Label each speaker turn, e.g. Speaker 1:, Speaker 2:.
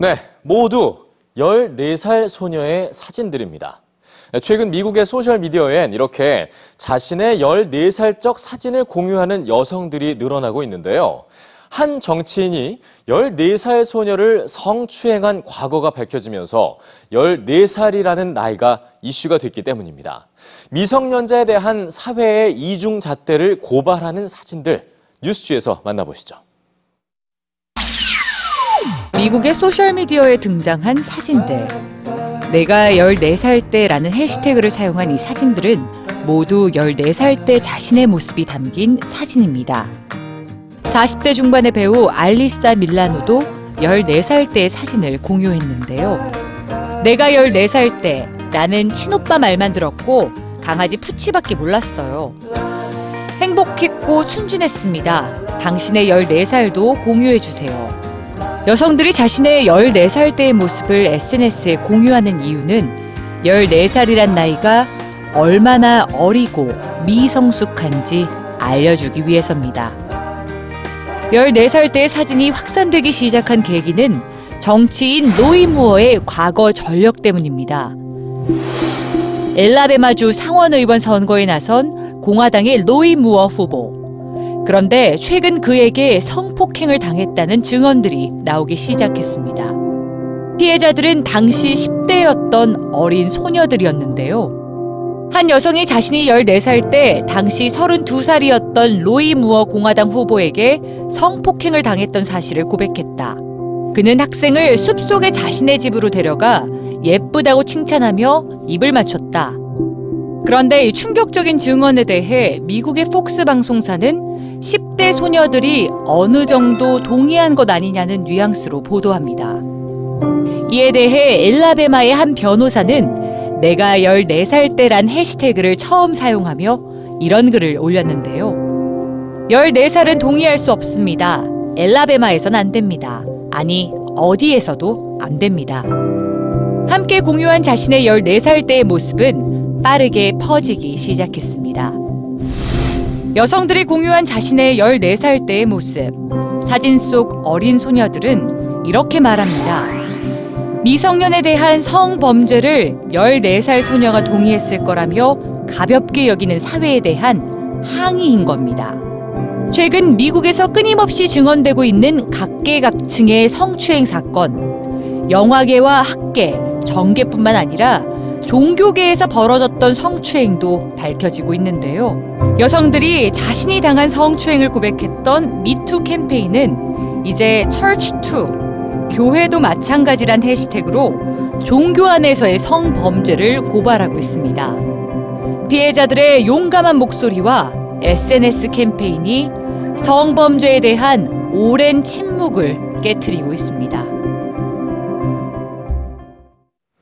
Speaker 1: 네, 모두 14살 소녀의 사진들입니다. 최근 미국의 소셜미디어엔 이렇게 자신의 14살적 사진을 공유하는 여성들이 늘어나고 있는데요. 한 정치인이 14살 소녀를 성추행한 과거가 밝혀지면서 14살이라는 나이가 이슈가 됐기 때문입니다. 미성년자에 대한 사회의 이중 잣대를 고발하는 사진들 뉴스주에서 만나보시죠.
Speaker 2: 미국의 소셜미디어에 등장한 사진들. 내가 14살 때라는 해시태그를 사용한 이 사진들은 모두 14살 때 자신의 모습이 담긴 사진입니다. 40대 중반의 배우 알리사 밀라노도 14살 때의 사진을 공유했는데요. 내가 14살 때 나는 친오빠 말만 들었고 강아지 푸치밖에 몰랐어요. 행복했고 순진했습니다. 당신의 14살도 공유해주세요. 여성들이 자신의 14살 때의 모습을 SNS에 공유하는 이유는 14살이란 나이가 얼마나 어리고 미성숙한지 알려주기 위해서입니다. 14살 때의 사진이 확산되기 시작한 계기는 정치인 로이 무어의 과거 전력 때문입니다. 엘라베마주 상원의원 선거에 나선 공화당의 로이 무어 후보. 그런데 최근 그에게 성폭행을 당했다는 증언들이 나오기 시작했습니다. 피해자들은 당시 10대였던 어린 소녀들이었는데요. 한 여성이 자신이 14살 때 당시 32살이었던 로이 무어 공화당 후보에게 성폭행을 당했던 사실을 고백했다. 그는 학생을 숲속의 자신의 집으로 데려가 예쁘다고 칭찬하며 입을 맞췄다. 그런데 이 충격적인 증언에 대해 미국의 폭스 방송사는 10대 소녀들이 어느 정도 동의한 것 아니냐는 뉘앙스로 보도합니다. 이에 대해 엘라베마의 한 변호사는 내가 14살 때란 해시태그를 처음 사용하며 이런 글을 올렸는데요. 14살은 동의할 수 없습니다. 엘라베마에선 안 됩니다. 아니, 어디에서도 안 됩니다. 함께 공유한 자신의 14살 때의 모습은 빠르게 퍼지기 시작했습니다. 여성들이 공유한 자신의 14살 때의 모습. 사진 속 어린 소녀들은 이렇게 말합니다. 미성년에 대한 성범죄를 14살 소녀가 동의했을 거라며 가볍게 여기는 사회에 대한 항의인 겁니다. 최근 미국에서 끊임없이 증언되고 있는 각계각층의 성추행 사건, 영화계와 학계, 정계뿐만 아니라 종교계에서 벌어졌던 성추행도 밝혀지고 있는데요. 여성들이 자신이 당한 성추행을 고백했던 미투 캠페인은 이제 철치2 교회도 마찬가지란 해시태그로 종교 안에서의 성범죄를 고발하고 있습니다. 피해자들의 용감한 목소리와 SNS 캠페인이 성범죄에 대한 오랜 침묵을 깨뜨리고 있습니다.